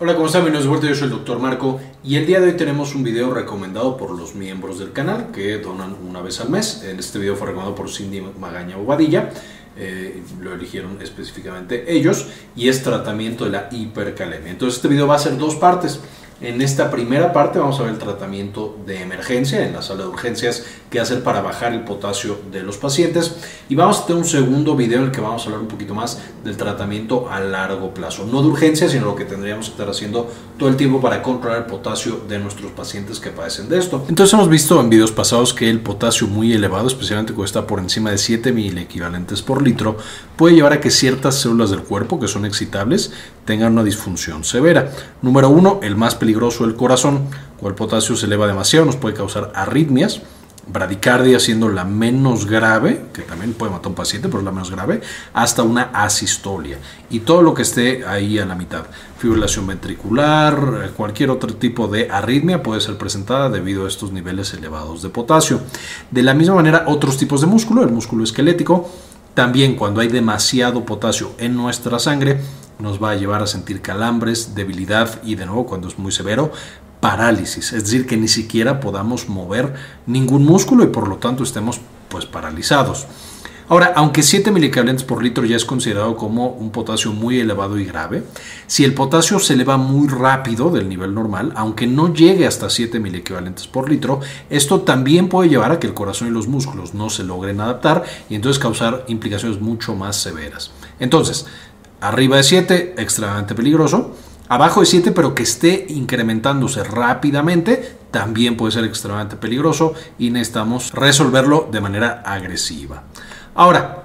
Hola, ¿cómo están? Bienvenidos de vuelta, yo soy el Dr. Marco y el día de hoy tenemos un video recomendado por los miembros del canal que donan una vez al mes. En este video fue recomendado por Cindy Magaña Bobadilla, eh, lo eligieron específicamente ellos y es tratamiento de la hipercalemia. Entonces este video va a ser dos partes. En esta primera parte vamos a ver el tratamiento de emergencia en la sala de urgencias, qué hacer para bajar el potasio de los pacientes. Y vamos a tener un segundo video en el que vamos a hablar un poquito más del tratamiento a largo plazo. No de urgencia, sino lo que tendríamos que estar haciendo todo el tiempo para controlar el potasio de nuestros pacientes que padecen de esto. Entonces hemos visto en videos pasados que el potasio muy elevado, especialmente cuando está por encima de 7000 equivalentes por litro, puede llevar a que ciertas células del cuerpo que son excitables tengan una disfunción severa. Número uno, el más peligroso, el corazón. Cuando el potasio se eleva demasiado nos puede causar arritmias, bradicardia siendo la menos grave, que también puede matar a un paciente, pero es la menos grave, hasta una asistolia. Y todo lo que esté ahí a la mitad. Fibrilación ventricular, cualquier otro tipo de arritmia puede ser presentada debido a estos niveles elevados de potasio. De la misma manera, otros tipos de músculo, el músculo esquelético, también cuando hay demasiado potasio en nuestra sangre, nos va a llevar a sentir calambres, debilidad y de nuevo cuando es muy severo, parálisis, es decir, que ni siquiera podamos mover ningún músculo y por lo tanto estemos pues paralizados. Ahora, aunque 7 milicablentes por litro ya es considerado como un potasio muy elevado y grave, si el potasio se eleva muy rápido del nivel normal, aunque no llegue hasta 7 equivalentes por litro, esto también puede llevar a que el corazón y los músculos no se logren adaptar y entonces causar implicaciones mucho más severas. Entonces, Arriba de 7, extremadamente peligroso. Abajo de 7, pero que esté incrementándose rápidamente, también puede ser extremadamente peligroso y necesitamos resolverlo de manera agresiva. Ahora,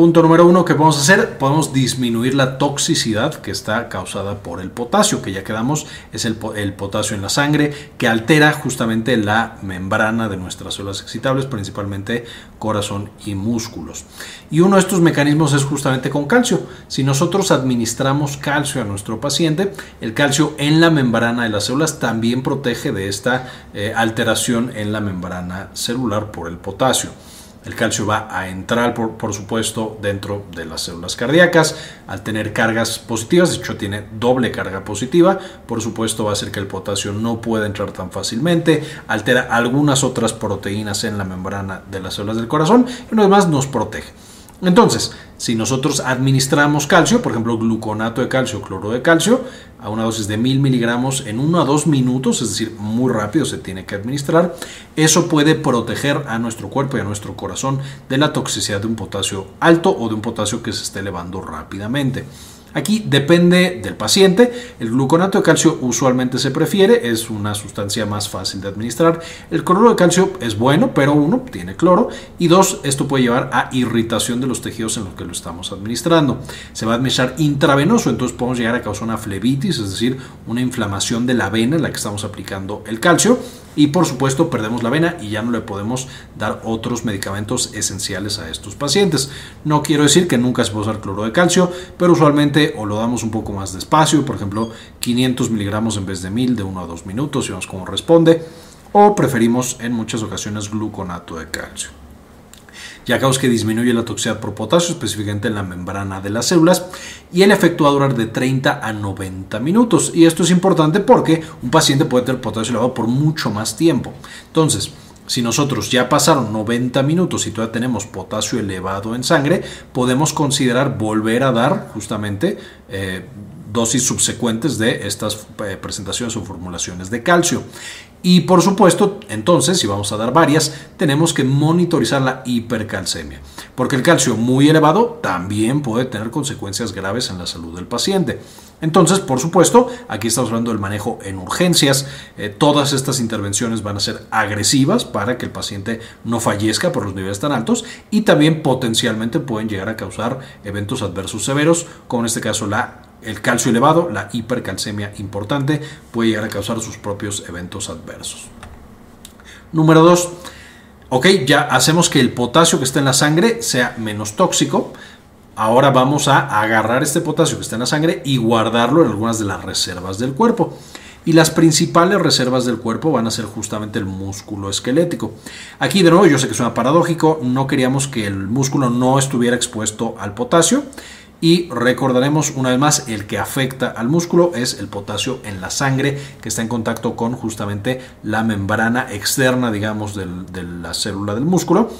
Punto número uno que podemos hacer, podemos disminuir la toxicidad que está causada por el potasio, que ya quedamos, es el, potasio en la sangre, que altera justamente la membrana de nuestras células excitables, principalmente corazón y músculos. Y uno de estos mecanismos es justamente con calcio. Si nosotros administramos calcio a nuestro paciente, el calcio en la membrana de las células también protege de esta eh, alteración en la membrana celular por el potasio. El calcio va a entrar, por, supuesto, dentro de las células cardíacas. Al tener cargas positivas, de hecho tiene doble carga positiva, por supuesto va a hacer que el potasio no pueda entrar tan fácilmente. Altera algunas otras proteínas en la membrana de las células del corazón y una vez más nos protege. Entonces, si nosotros administramos calcio, por ejemplo, gluconato de calcio, cloro de calcio, a una dosis de mil miligramos en uno a dos minutos, es decir, muy rápido se tiene que administrar, eso puede proteger a nuestro cuerpo y a nuestro corazón de la toxicidad de un potasio alto o de un potasio que se esté elevando rápidamente. Aquí depende del paciente. El gluconato de calcio usualmente se prefiere, es una sustancia más fácil de administrar. El cloruro de calcio es bueno, pero uno tiene cloro y dos, esto puede llevar a irritación de los tejidos en los que lo estamos administrando. Se va a administrar intravenoso, entonces podemos llegar a causar una flebitis, es decir, una inflamación de la vena en la que estamos aplicando el calcio y por supuesto perdemos la vena y ya no le podemos dar otros medicamentos esenciales a estos pacientes. No quiero decir que nunca se puede usar cloro de calcio, pero usualmente o lo damos un poco más despacio, por ejemplo 500 miligramos en vez de 1000 de 1 a 2 minutos y vemos cómo responde, o preferimos en muchas ocasiones gluconato de calcio ya causa que disminuye la toxicidad por potasio, específicamente en la membrana de las células, y el efecto va a durar de 30 a 90 minutos. Y esto es importante porque un paciente puede tener potasio elevado por mucho más tiempo. Entonces, si nosotros ya pasaron 90 minutos y todavía tenemos potasio elevado en sangre, podemos considerar volver a dar justamente eh, dosis subsecuentes de estas eh, presentaciones o formulaciones de calcio. Y por supuesto, entonces, si vamos a dar varias, tenemos que monitorizar la hipercalcemia, porque el calcio muy elevado también puede tener consecuencias graves en la salud del paciente. Entonces, por supuesto, aquí estamos hablando del manejo en urgencias. Eh, todas estas intervenciones van a ser agresivas para que el paciente no fallezca por los niveles tan altos y también potencialmente pueden llegar a causar eventos adversos severos, como en este caso la el calcio elevado, la hipercalcemia importante, puede llegar a causar sus propios eventos adversos. Número 2. Ok, ya hacemos que el potasio que está en la sangre sea menos tóxico. Ahora vamos a agarrar este potasio que está en la sangre y guardarlo en algunas de las reservas del cuerpo. Y las principales reservas del cuerpo van a ser justamente el músculo esquelético. Aquí de nuevo yo sé que suena paradójico, no queríamos que el músculo no estuviera expuesto al potasio Y recordaremos una vez más, el que afecta al músculo es el potasio en la sangre, que está en contacto con justamente la membrana externa, digamos, de la célula del músculo.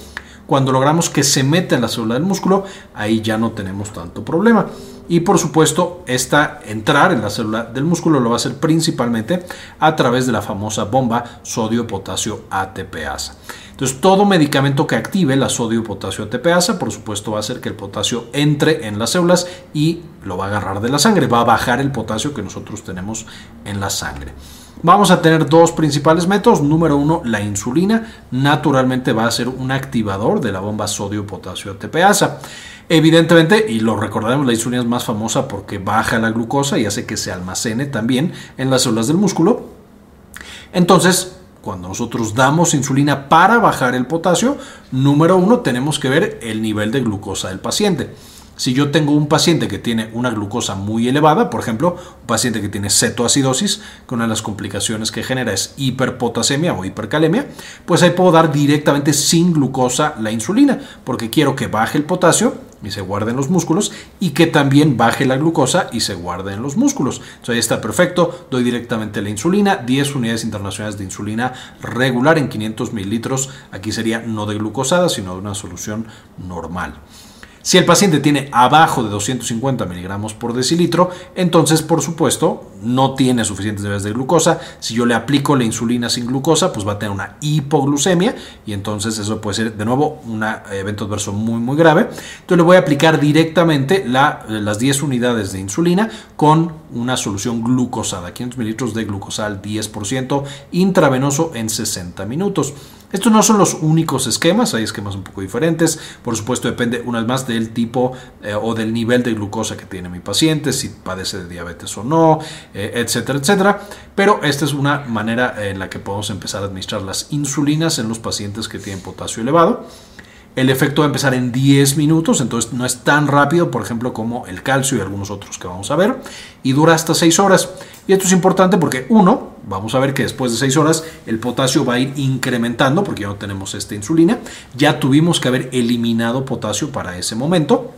Cuando logramos que se meta en la célula del músculo, ahí ya no tenemos tanto problema. Y por supuesto, esta entrar en la célula del músculo lo va a hacer principalmente a través de la famosa bomba sodio-potasio ATPasa. Entonces, todo medicamento que active la sodio-potasio ATPasa, por supuesto, va a hacer que el potasio entre en las células y lo va a agarrar de la sangre, va a bajar el potasio que nosotros tenemos en la sangre. Vamos a tener dos principales métodos. Número uno, la insulina. Naturalmente va a ser un activador de la bomba sodio-potasio ATPasa. Evidentemente, y lo recordaremos, la insulina es más famosa porque baja la glucosa y hace que se almacene también en las células del músculo. Entonces, cuando nosotros damos insulina para bajar el potasio, número uno, tenemos que ver el nivel de glucosa del paciente. Si yo tengo un paciente que tiene una glucosa muy elevada, por ejemplo, un paciente que tiene cetoacidosis, que una de las complicaciones que genera es hiperpotasemia o hipercalemia, pues ahí puedo dar directamente sin glucosa la insulina, porque quiero que baje el potasio y se guarde en los músculos y que también baje la glucosa y se guarde en los músculos. Entonces ahí está perfecto, doy directamente la insulina, 10 unidades internacionales de insulina regular en 500 mililitros, aquí sería no de glucosada, sino de una solución normal. Si el paciente tiene abajo de 250 miligramos por decilitro, entonces por supuesto no tiene suficientes niveles de glucosa. Si yo le aplico la insulina sin glucosa, pues va a tener una hipoglucemia y entonces eso puede ser de nuevo un evento adverso muy muy grave. Entonces le voy a aplicar directamente las 10 unidades de insulina con una solución glucosada, 500 mililitros de glucosal 10% intravenoso en 60 minutos. Estos no son los únicos esquemas, hay esquemas un poco diferentes. Por supuesto, depende una vez más del tipo eh, o del nivel de glucosa que tiene mi paciente, si padece de diabetes o no, eh, etcétera, etcétera. Pero esta es una manera en la que podemos empezar a administrar las insulinas en los pacientes que tienen potasio elevado. El efecto va a empezar en 10 minutos, entonces no es tan rápido, por ejemplo, como el calcio y algunos otros que vamos a ver, y dura hasta 6 horas. Y esto es importante porque, uno, vamos a ver que después de 6 horas el potasio va a ir incrementando porque ya no tenemos esta insulina, ya tuvimos que haber eliminado potasio para ese momento.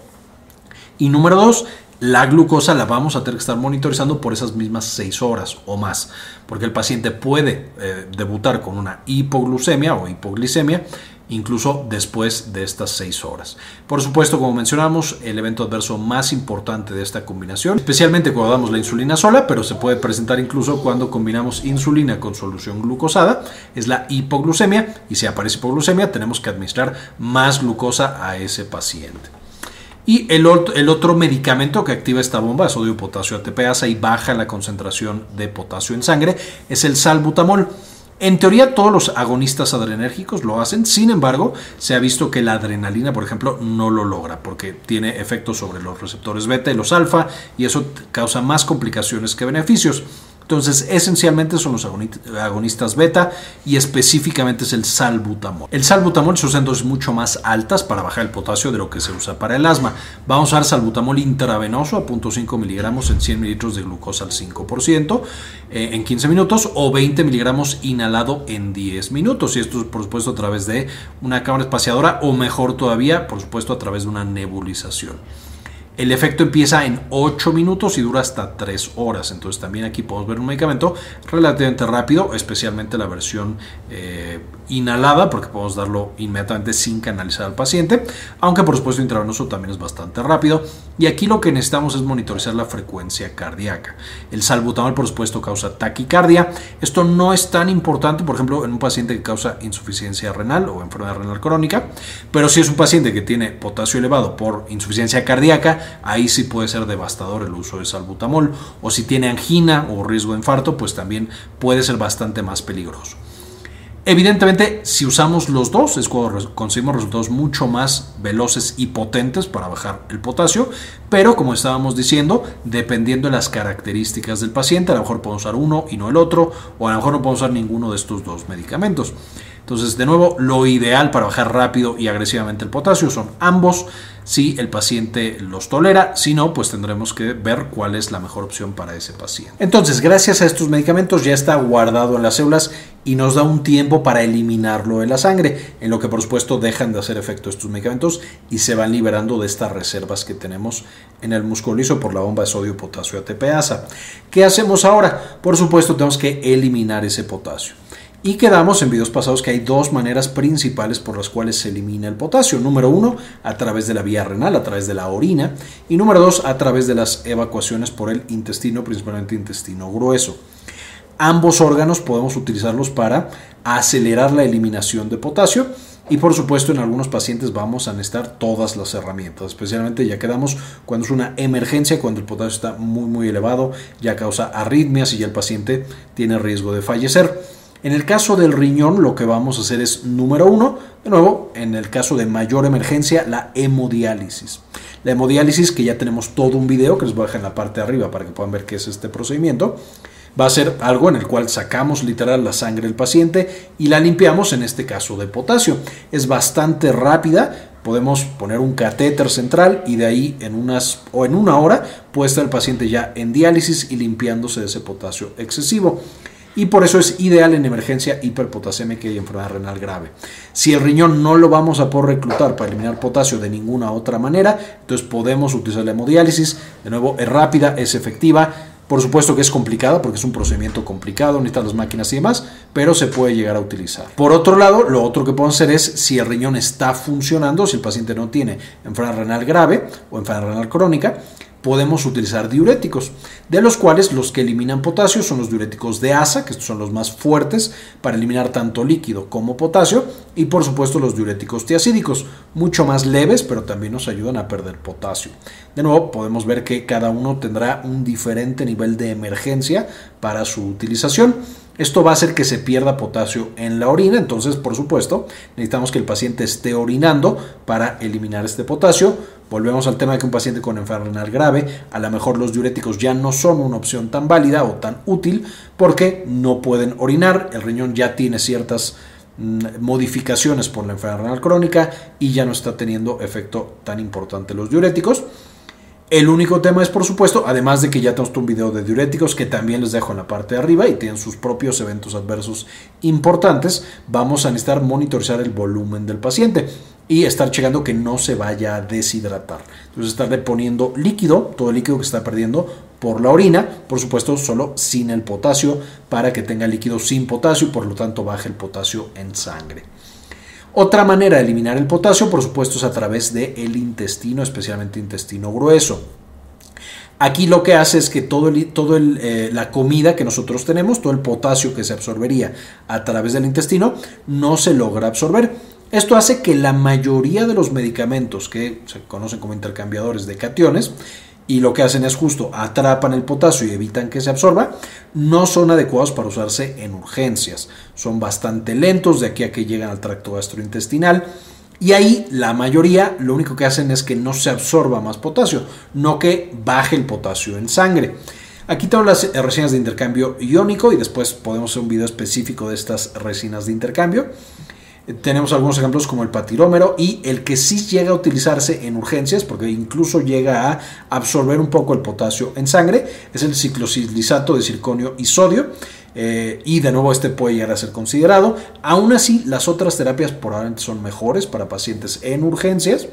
Y número 2, la glucosa la vamos a tener que estar monitorizando por esas mismas 6 horas o más, porque el paciente puede eh, debutar con una hipoglucemia o hipoglicemia incluso después de estas 6 horas. Por supuesto, como mencionamos, el evento adverso más importante de esta combinación, especialmente cuando damos la insulina sola, pero se puede presentar incluso cuando combinamos insulina con solución glucosada, es la hipoglucemia y si aparece hipoglucemia tenemos que administrar más glucosa a ese paciente. Y el, otro medicamento que activa esta bomba, sodio potasio ATPasa y baja la concentración de potasio en sangre, es el salbutamol. En teoría todos los agonistas adrenérgicos lo hacen, sin embargo se ha visto que la adrenalina, por ejemplo, no lo logra porque tiene efectos sobre los receptores beta y los alfa y eso causa más complicaciones que beneficios. Entonces, esencialmente son los agonistas beta y específicamente es el salbutamol. El salbutamol se usa en dosis mucho más altas para bajar el potasio de lo que se usa para el asma. Vamos a usar salbutamol intravenoso a 0.5 miligramos en 100 mililitros de glucosa al 5% eh, en 15 minutos o 20 miligramos inhalado en 10 minutos. Y esto, por supuesto, a través de una cámara espaciadora o mejor todavía, por supuesto, a través de una nebulización. El efecto empieza en 8 minutos y dura hasta 3 horas. Entonces también aquí podemos ver un medicamento relativamente rápido, especialmente la versión eh, inhalada, porque podemos darlo inmediatamente sin canalizar al paciente. Aunque por supuesto intravenoso también es bastante rápido. Y aquí lo que necesitamos es monitorizar la frecuencia cardíaca. El salbutamol por supuesto causa taquicardia. Esto no es tan importante, por ejemplo, en un paciente que causa insuficiencia renal o enfermedad renal crónica. Pero si es un paciente que tiene potasio elevado por insuficiencia cardíaca, ahí sí puede ser devastador el uso de salbutamol. O si tiene angina o riesgo de infarto, pues también puede ser bastante más peligroso. Evidentemente, si usamos los dos, es cuando conseguimos resultados mucho más veloces y potentes para bajar el potasio, pero como estábamos diciendo, dependiendo de las características del paciente, a lo mejor podemos usar uno y no el otro, o a lo mejor no podemos usar ninguno de estos dos medicamentos. Entonces, de nuevo, lo ideal para bajar rápido y agresivamente el potasio son ambos si el paciente los tolera, si no, pues tendremos que ver cuál es la mejor opción para ese paciente. Entonces, gracias a estos medicamentos ya está guardado en las células y nos da un tiempo para eliminarlo de la sangre, en lo que por supuesto dejan de hacer efecto estos medicamentos y se van liberando de estas reservas que tenemos en el músculo liso por la bomba de sodio, potasio, ATPasa. ¿Qué hacemos ahora? Por supuesto, tenemos que eliminar ese potasio. Y quedamos en videos pasados que hay dos maneras principales por las cuales se elimina el potasio. Número uno, a través de la vía renal, a través de la orina. Y número dos, a través de las evacuaciones por el intestino, principalmente intestino grueso. Ambos órganos podemos utilizarlos para acelerar la eliminación de potasio. Y por supuesto en algunos pacientes vamos a necesitar todas las herramientas, especialmente ya quedamos cuando es una emergencia, cuando el potasio está muy muy elevado, ya causa arritmias y ya el paciente tiene riesgo de fallecer. En el caso del riñón, lo que vamos a hacer es, número uno, de nuevo, en el caso de mayor emergencia, la hemodiálisis. La hemodiálisis, que ya tenemos todo un video que les voy a dejar en la parte de arriba para que puedan ver qué es este procedimiento, va a ser algo en el cual sacamos literal la sangre del paciente y la limpiamos, en este caso de potasio. Es bastante rápida, podemos poner un catéter central y de ahí en unas o en una hora puede estar el paciente ya en diálisis y limpiándose de ese potasio excesivo y por eso es ideal en emergencia hiperpotasémica y enfermedad renal grave. Si el riñón no lo vamos a poder reclutar para eliminar potasio de ninguna otra manera, entonces podemos utilizar la hemodiálisis. De nuevo, es rápida, es efectiva. Por supuesto que es complicada porque es un procedimiento complicado, necesitan las máquinas y demás, pero se puede llegar a utilizar. Por otro lado, lo otro que podemos hacer es si el riñón está funcionando, si el paciente no tiene enfermedad renal grave o enfermedad renal crónica, podemos utilizar diuréticos, de los cuales los que eliminan potasio son los diuréticos de asa, que son los más fuertes para eliminar tanto líquido como potasio, y por supuesto los diuréticos tiacídicos, mucho más leves, pero también nos ayudan a perder potasio. De nuevo, podemos ver que cada uno tendrá un diferente nivel de emergencia para su utilización. Esto va a hacer que se pierda potasio en la orina, entonces por supuesto necesitamos que el paciente esté orinando para eliminar este potasio. Volvemos al tema de que un paciente con enfermedad renal grave, a lo mejor los diuréticos ya no son una opción tan válida o tan útil porque no pueden orinar, el riñón ya tiene ciertas mm, modificaciones por la enfermedad renal crónica y ya no está teniendo efecto tan importante los diuréticos. El único tema es, por supuesto, además de que ya tenemos un video de diuréticos que también les dejo en la parte de arriba y tienen sus propios eventos adversos importantes, vamos a necesitar monitorizar el volumen del paciente y estar checando que no se vaya a deshidratar. Entonces estarle poniendo líquido, todo el líquido que está perdiendo por la orina, por supuesto solo sin el potasio, para que tenga líquido sin potasio y por lo tanto baje el potasio en sangre. Otra manera de eliminar el potasio, por supuesto, es a través del intestino, especialmente intestino grueso. Aquí lo que hace es que todo, todo eh, la comida que nosotros tenemos, todo el potasio que se absorbería a través del intestino, no se logra absorber. Esto hace que la mayoría de los medicamentos que se conocen como intercambiadores de cationes y lo que hacen es justo atrapan el potasio y evitan que se absorba, no son adecuados para usarse en urgencias. Son bastante lentos de aquí a que llegan al tracto gastrointestinal. Y ahí la mayoría lo único que hacen es que no se absorba más potasio, no que baje el potasio en sangre. Aquí tengo las resinas de intercambio iónico y después podemos hacer un video específico de estas resinas de intercambio. Tenemos algunos ejemplos como el patirómero y el que sí llega a utilizarse en urgencias, porque incluso llega a absorber un poco el potasio en sangre, es el ciclosilisato de circonio y sodio. Eh, y de nuevo este puede llegar a ser considerado. Aún así, las otras terapias probablemente son mejores para pacientes en urgencias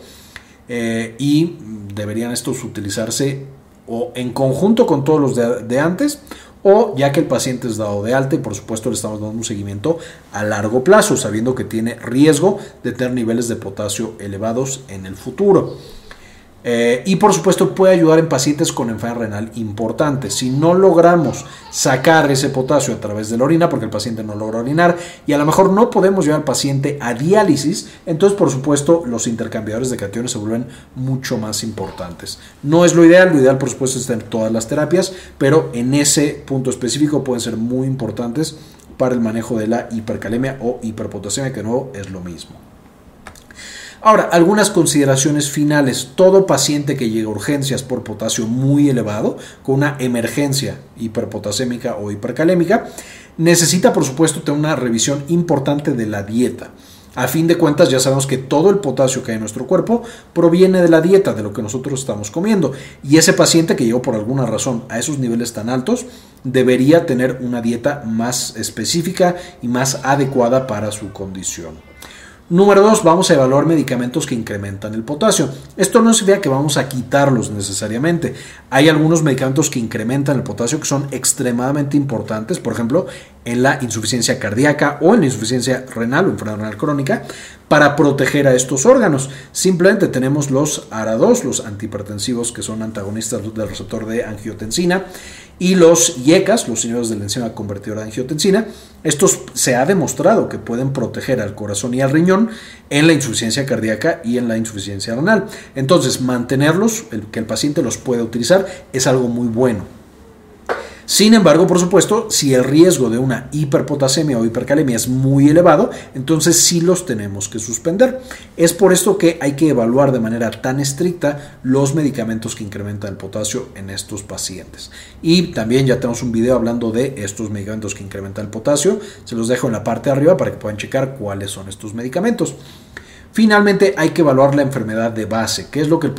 eh, y deberían estos utilizarse o en conjunto con todos los de antes o ya que el paciente es dado de alta y por supuesto le estamos dando un seguimiento a largo plazo, sabiendo que tiene riesgo de tener niveles de potasio elevados en el futuro. Eh, y por supuesto puede ayudar en pacientes con enfermedad renal importante. Si no logramos sacar ese potasio a través de la orina, porque el paciente no logra orinar, y a lo mejor no podemos llevar al paciente a diálisis, entonces por supuesto los intercambiadores de cationes se vuelven mucho más importantes. No es lo ideal, lo ideal por supuesto es tener todas las terapias, pero en ese punto específico pueden ser muy importantes para el manejo de la hipercalemia o hiperpotasemia, que no es lo mismo. Ahora, algunas consideraciones finales. Todo paciente que llega a urgencias por potasio muy elevado, con una emergencia hiperpotasémica o hipercalémica, necesita, por supuesto, tener una revisión importante de la dieta. A fin de cuentas, ya sabemos que todo el potasio que hay en nuestro cuerpo proviene de la dieta, de lo que nosotros estamos comiendo. Y ese paciente que llegó por alguna razón a esos niveles tan altos, debería tener una dieta más específica y más adecuada para su condición. Número dos, vamos a evaluar medicamentos que incrementan el potasio. Esto no significa que vamos a quitarlos necesariamente. Hay algunos medicamentos que incrementan el potasio que son extremadamente importantes, por ejemplo, en la insuficiencia cardíaca o en la insuficiencia renal o enfermedad renal crónica, para proteger a estos órganos. Simplemente tenemos los ARA2, los antihipertensivos que son antagonistas del receptor de angiotensina, y los IECAS, los inhibidores de la enzima convertidora de angiotensina. Estos se ha demostrado que pueden proteger al corazón y al riñón en la insuficiencia cardíaca y en la insuficiencia renal. Entonces, mantenerlos, el, que el paciente los pueda utilizar, es algo muy bueno. Sin embargo, por supuesto, si el riesgo de una hiperpotasemia o hipercalemia es muy elevado, entonces sí los tenemos que suspender. Es por esto que hay que evaluar de manera tan estricta los medicamentos que incrementan el potasio en estos pacientes. Y también ya tenemos un video hablando de estos medicamentos que incrementan el potasio. Se los dejo en la parte de arriba para que puedan checar cuáles son estos medicamentos. Finalmente hay que evaluar la enfermedad de base, qué es, lo que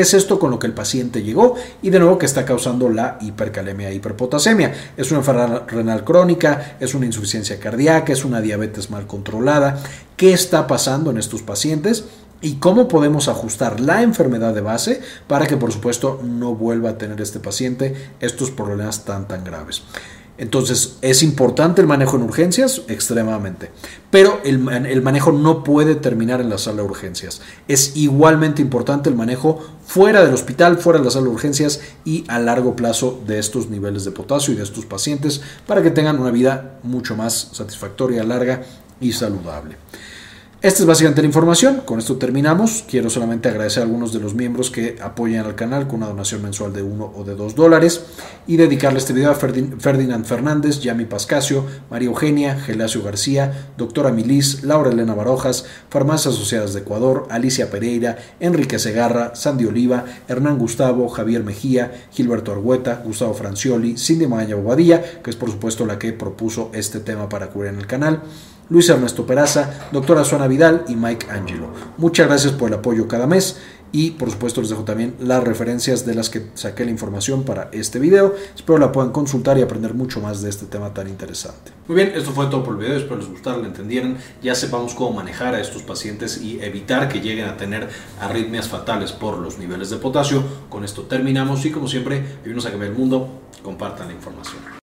es, esto con lo que el paciente llegó y de nuevo qué está causando la hipercalemia hiperpotasemia. Es una enfermedad renal crónica, es una insuficiencia cardíaca, es una diabetes mal controlada. ¿Qué está pasando en estos pacientes? y cómo podemos ajustar la enfermedad de base para que por supuesto no vuelva a tener este paciente estos problemas tan tan graves. Entonces, ¿es importante el manejo en urgencias? Extremadamente. Pero el, manejo no puede terminar en la sala de urgencias. Es igualmente importante el manejo fuera del hospital, fuera de la sala de urgencias y a largo plazo de estos niveles de potasio y de estos pacientes para que tengan una vida mucho más satisfactoria, larga y saludable. Esta es básicamente la información. Con esto terminamos. Quiero solamente agradecer a algunos de los miembros que apoyan al canal con una donación mensual de 1 o de 2 dólares y dedicarle este video a Ferdinand Fernández, Yami Pascasio, María Eugenia, Gelacio García, Doctora Milis, Laura Elena Barojas, Farmacias Asociadas de Ecuador, Alicia Pereira, Enrique Segarra, Sandy Oliva, Hernán Gustavo, Javier Mejía, Gilberto Argueta, Gustavo Francioli, Cindy Magaña Bobadilla, que es por supuesto la que propuso este tema para cubrir en el canal. Luis Ernesto Peraza, doctora Suana Vidal y Mike Angelo. Muchas gracias por el apoyo cada mes y por supuesto les dejo también las referencias de las que saqué la información para este video. Espero la puedan consultar y aprender mucho más de este tema tan interesante. Muy bien, esto fue todo por el video, espero les gustara, lo entendieran, ya sepamos cómo manejar a estos pacientes y evitar que lleguen a tener arritmias fatales por los niveles de potasio. Con esto terminamos y como siempre, vivimos a cambiar el mundo, compartan la información.